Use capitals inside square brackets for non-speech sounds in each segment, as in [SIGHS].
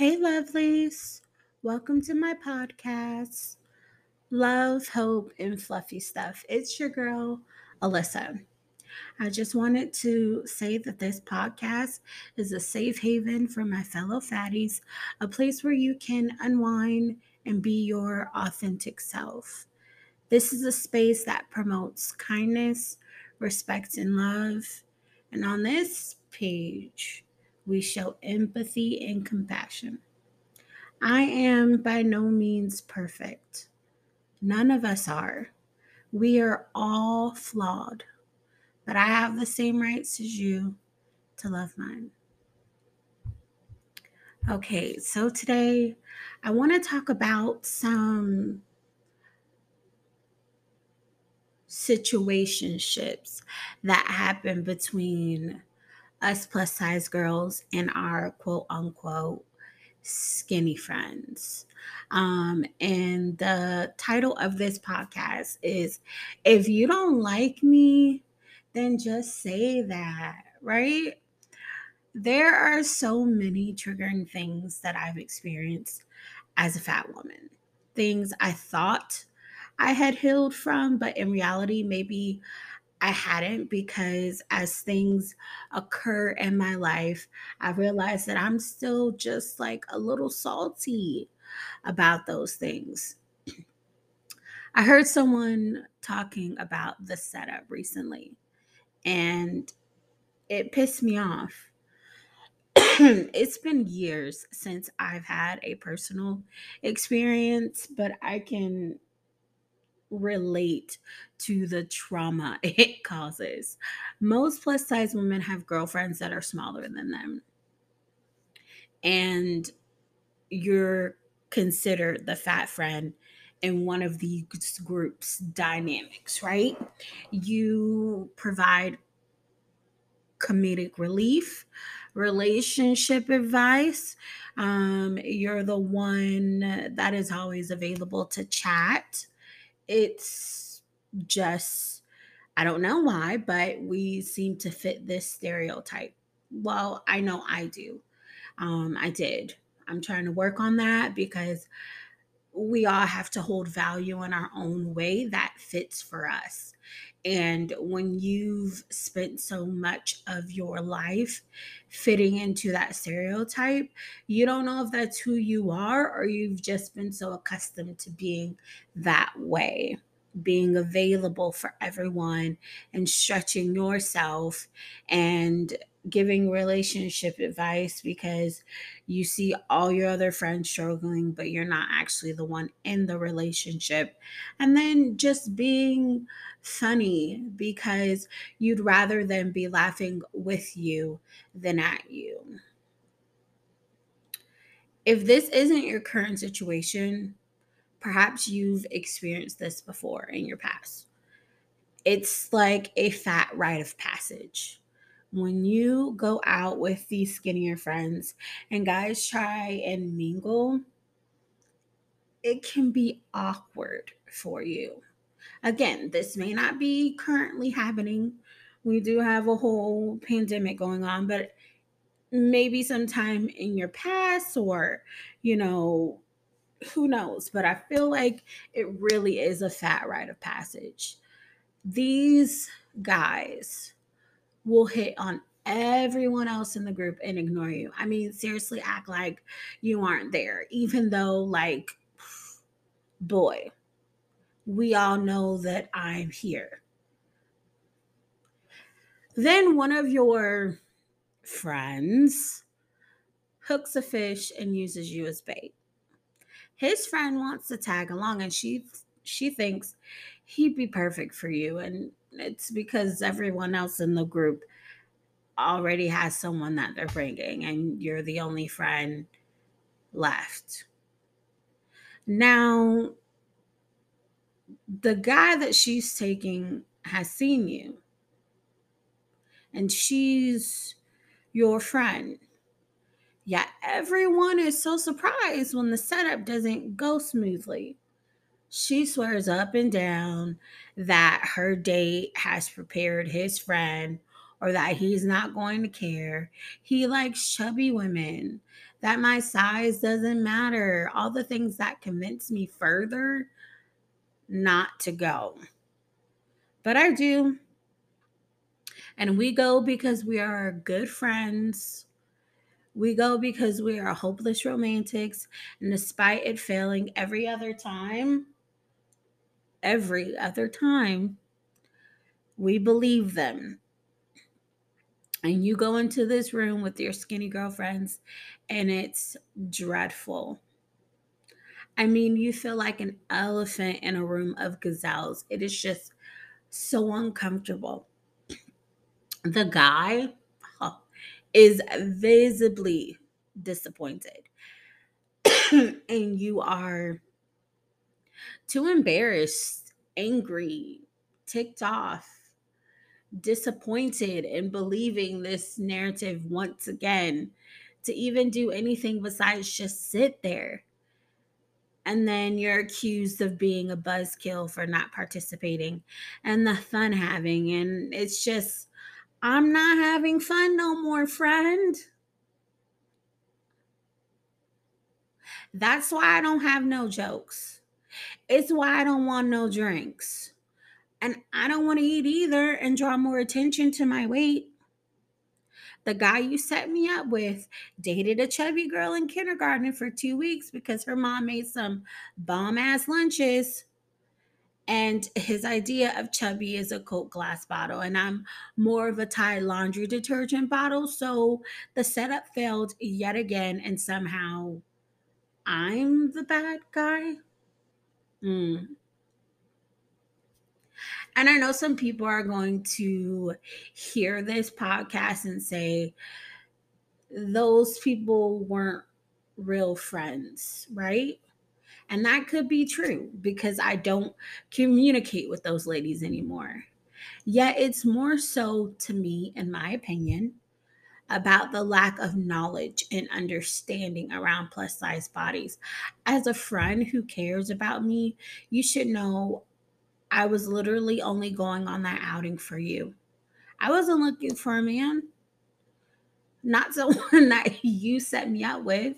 Hey, lovelies. Welcome to my podcast, Love, Hope, and Fluffy Stuff. It's your girl, Alyssa. I just wanted to say that this podcast is a safe haven for my fellow fatties, a place where you can unwind and be your authentic self. This is a space that promotes kindness, respect, and love. And on this page, we show empathy and compassion. I am by no means perfect. None of us are. We are all flawed, but I have the same rights as you to love mine. Okay, so today I want to talk about some situationships that happen between us plus size girls and our quote unquote skinny friends. Um, and the title of this podcast is If You Don't Like Me, then just say that, right? There are so many triggering things that I've experienced as a fat woman. Things I thought I had healed from, but in reality, maybe I hadn't because as things occur in my life, I realized that I'm still just like a little salty about those things. I heard someone talking about the setup recently and it pissed me off. [CLEARS THROAT] it's been years since I've had a personal experience, but I can relate to the trauma [LAUGHS] it causes. Most plus size women have girlfriends that are smaller than them. And you're considered the fat friend in one of these groups dynamics, right? You provide comedic relief, relationship advice. Um, you're the one that is always available to chat it's just I don't know why, but we seem to fit this stereotype. Well, I know I do. Um, I did. I'm trying to work on that because we all have to hold value in our own way that fits for us. And when you've spent so much of your life fitting into that stereotype, you don't know if that's who you are or you've just been so accustomed to being that way, being available for everyone and stretching yourself and giving relationship advice because you see all your other friends struggling, but you're not actually the one in the relationship. And then just being funny because you'd rather them be laughing with you than at you. If this isn't your current situation, perhaps you've experienced this before in your past. It's like a fat rite of passage when you go out with these skinnier friends and guys try and mingle, it can be awkward for you. Again, this may not be currently happening. We do have a whole pandemic going on, but maybe sometime in your past or, you know, who knows? But I feel like it really is a fat rite of passage. These guys will hit on everyone else in the group and ignore you. I mean, seriously, act like you aren't there, even though, like, boy, we all know that I'm here. Then one of your friends hooks a fish and uses you as bait. His friend wants to tag along and she she thinks he'd be perfect for you and it's because everyone else in the group already has someone that they're bringing and you're the only friend left. Now, the guy that she's taking has seen you and she's your friend. Yet everyone is so surprised when the setup doesn't go smoothly. She swears up and down that her date has prepared his friend or that he's not going to care. He likes chubby women that my size doesn't matter, all the things that convince me further not to go. But I do. And we go because we are good friends. We go because we are hopeless romantics. And despite it failing every other time, every other time, we believe them. And you go into this room with your skinny girlfriends, and it's dreadful. I mean, you feel like an elephant in a room of gazelles. It is just so uncomfortable. The guy is visibly disappointed, [COUGHS] and you are too embarrassed, angry, ticked off, disappointed in believing this narrative once again to even do anything besides just sit there. And then you're accused of being a buzzkill for not participating and the fun having. And it's just, I'm not having fun no more, friend. That's why I don't have no jokes. It's why I don't want no drinks. And I don't want to eat either and draw more attention to my weight. The guy you set me up with dated a chubby girl in kindergarten for two weeks because her mom made some bomb ass lunches. And his idea of chubby is a Coke glass bottle, and I'm more of a Tide laundry detergent bottle. So the setup failed yet again, and somehow I'm the bad guy. Mm. And I know some people are going to hear this podcast and say, those people weren't real friends, right? And that could be true because I don't communicate with those ladies anymore. Yet it's more so to me, in my opinion, about the lack of knowledge and understanding around plus size bodies. As a friend who cares about me, you should know I was literally only going on that outing for you. I wasn't looking for a man, not [LAUGHS] someone that you set me up with.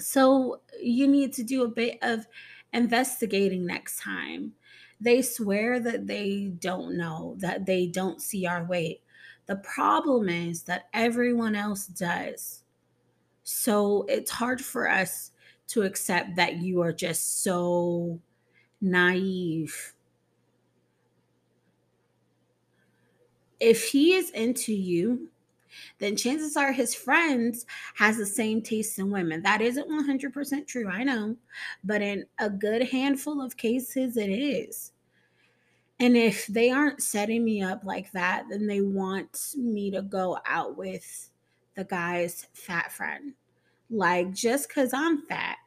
So you need to do a bit of investigating next time. They swear that they don't know, that they don't see our weight. The problem is that everyone else does. So it's hard for us to accept that you are just so naive. If he is into you, then chances are his friends has the same taste in women. That isn't 100% true, I know, but in a good handful of cases it is. And if they aren't setting me up like that, then they want me to go out with the guy's fat friend. Like just cuz I'm fat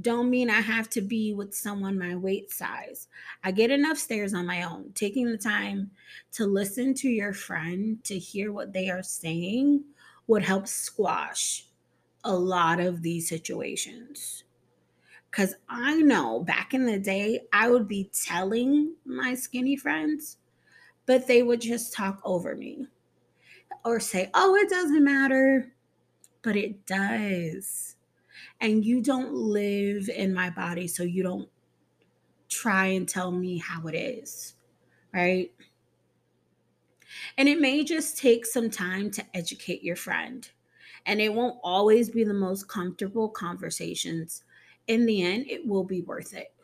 don't mean I have to be with someone my weight size. I get enough stares on my own. Taking the time to listen to your friend, to hear what they are saying, would help squash a lot of these situations. Because I know back in the day, I would be telling my skinny friends, but they would just talk over me or say, oh, it doesn't matter. But it does and you don't live in my body, so you don't try and tell me how it is, right? And it may just take some time to educate your friend. And it won't always be the most comfortable conversations. In the end, it will be worth it.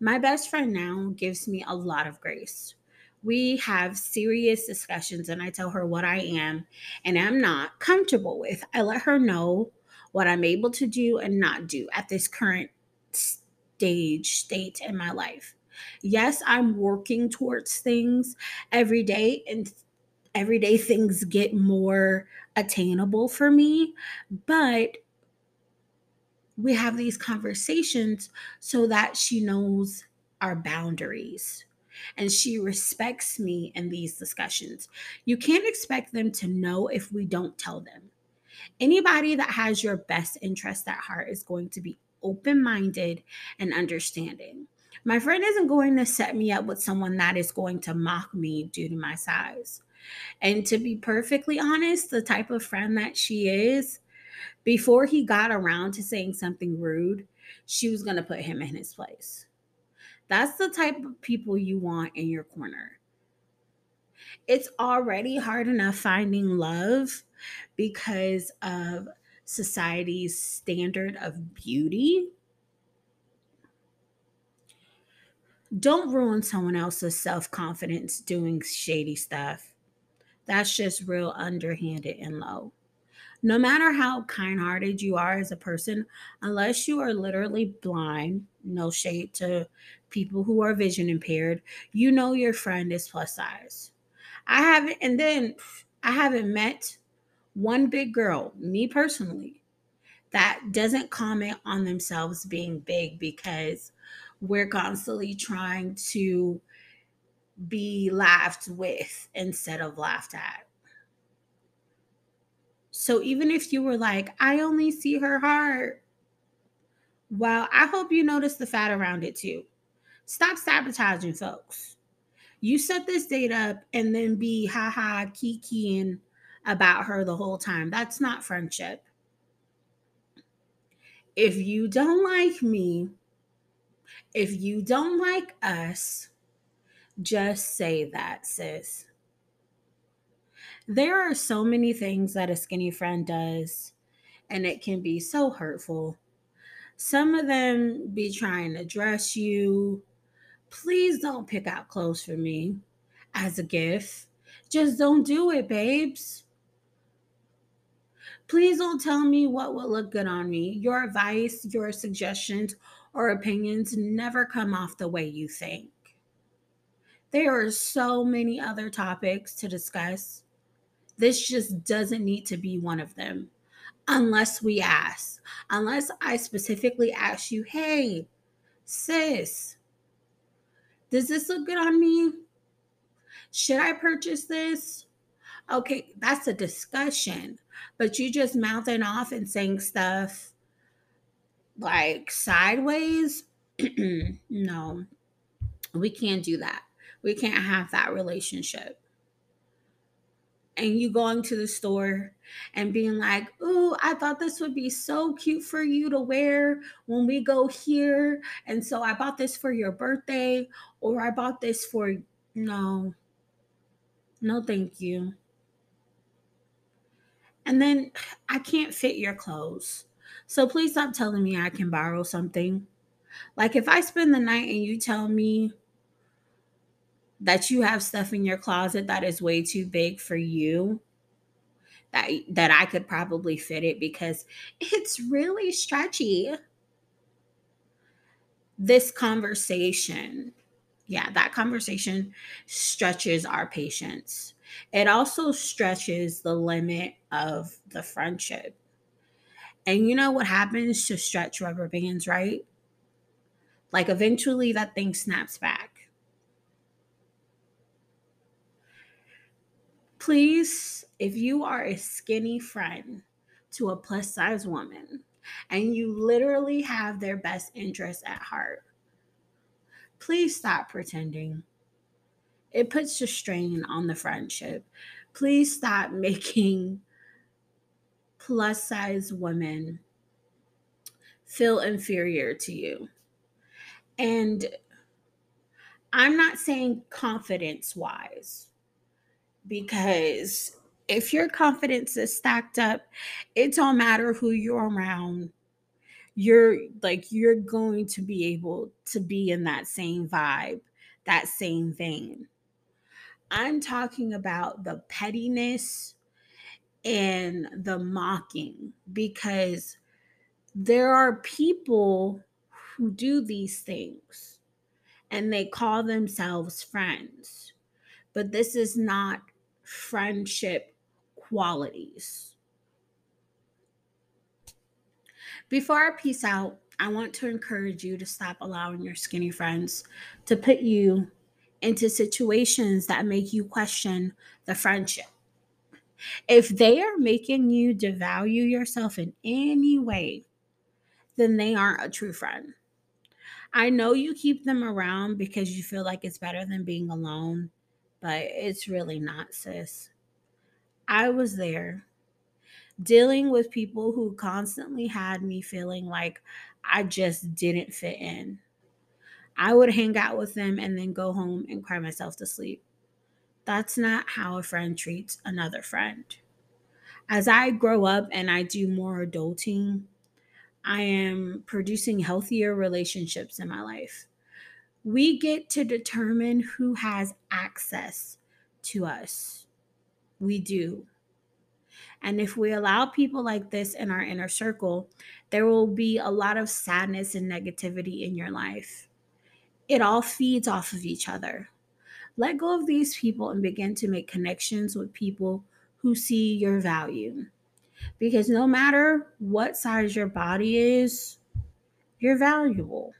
My best friend now gives me a lot of grace. We have serious discussions, and I tell her what I am and am not comfortable with. I let her know what I'm able to do and not do at this current stage, state in my life. Yes, I'm working towards things every day, and every day things get more attainable for me, but we have these conversations so that she knows our boundaries and she respects me in these discussions. You can't expect them to know if we don't tell them. Anybody that has your best interest at heart is going to be open minded and understanding. My friend isn't going to set me up with someone that is going to mock me due to my size. And to be perfectly honest, the type of friend that she is, before he got around to saying something rude, she was going to put him in his place. That's the type of people you want in your corner. It's already hard enough finding love because of society's standard of beauty. Don't ruin someone else's self confidence doing shady stuff. That's just real underhanded and low. No matter how kind hearted you are as a person, unless you are literally blind, no shade to people who are vision impaired, you know your friend is plus size. I haven't, and then I haven't met one big girl, me personally, that doesn't comment on themselves being big because we're constantly trying to be laughed with instead of laughed at. So even if you were like, I only see her heart, well, I hope you notice the fat around it too. Stop sabotaging folks. You set this date up and then be haha kikiing about her the whole time. That's not friendship. If you don't like me, if you don't like us, just say that, sis. There are so many things that a skinny friend does, and it can be so hurtful. Some of them be trying to dress you. Please don't pick out clothes for me as a gift. Just don't do it, babes. Please don't tell me what will look good on me. Your advice, your suggestions, or opinions never come off the way you think. There are so many other topics to discuss. This just doesn't need to be one of them unless we ask. Unless I specifically ask you, hey, sis, does this look good on me? Should I purchase this? Okay, that's a discussion. But you just mouthing off and saying stuff like sideways, [CLEARS THROAT] no, we can't do that. We can't have that relationship. And you going to the store and being like, Ooh, I thought this would be so cute for you to wear when we go here. And so I bought this for your birthday, or I bought this for no, no, thank you. And then [SIGHS] I can't fit your clothes. So please stop telling me I can borrow something. Like if I spend the night and you tell me that you have stuff in your closet that is way too big for you, that that I could probably fit it because [LAUGHS] it's really stretchy. This conversation, yeah, that conversation stretches our patience. It also stretches the limit of the friendship. And you know what happens to stretch rubber bands, right? Like eventually that thing snaps back. Please, if you are a skinny friend to a plus size woman and you literally have their best interest at heart, please stop pretending it puts a strain on the friendship. Please stop [LAUGHS] making plus size women feel inferior to you. And I'm not saying confidence wise, because if your confidence is stacked up, it don't matter who you're around. You're like, you're going to be able to be in that same vibe, that same vein. I'm talking about the pettiness and the mocking because there are people who do these things and they call themselves friends, but this is not friendship qualities. Before I peace out, I want to encourage you to stop allowing your skinny friends to put you into situations that make you question the friendship. If they are making you devalue yourself in any way, then they aren't a true friend. I know you keep them around because you feel like it's better than being alone. but it's really not, sis. I was there dealing with people who constantly had me feeling like I just didn't fit in. I would hang out with them and then go home and cry myself to sleep. That's not how a friend treats another friend. As I grow up and I do more adulting, I am producing healthier relationships in my life. We get to determine who has access to us. We do. And if we allow people like this in our inner circle, there will be a lot of sadness and negativity in your life. It all feeds off of each other. Let go of these people and begin to make connections with people who see your value. Because no matter what size your body is, you're valuable.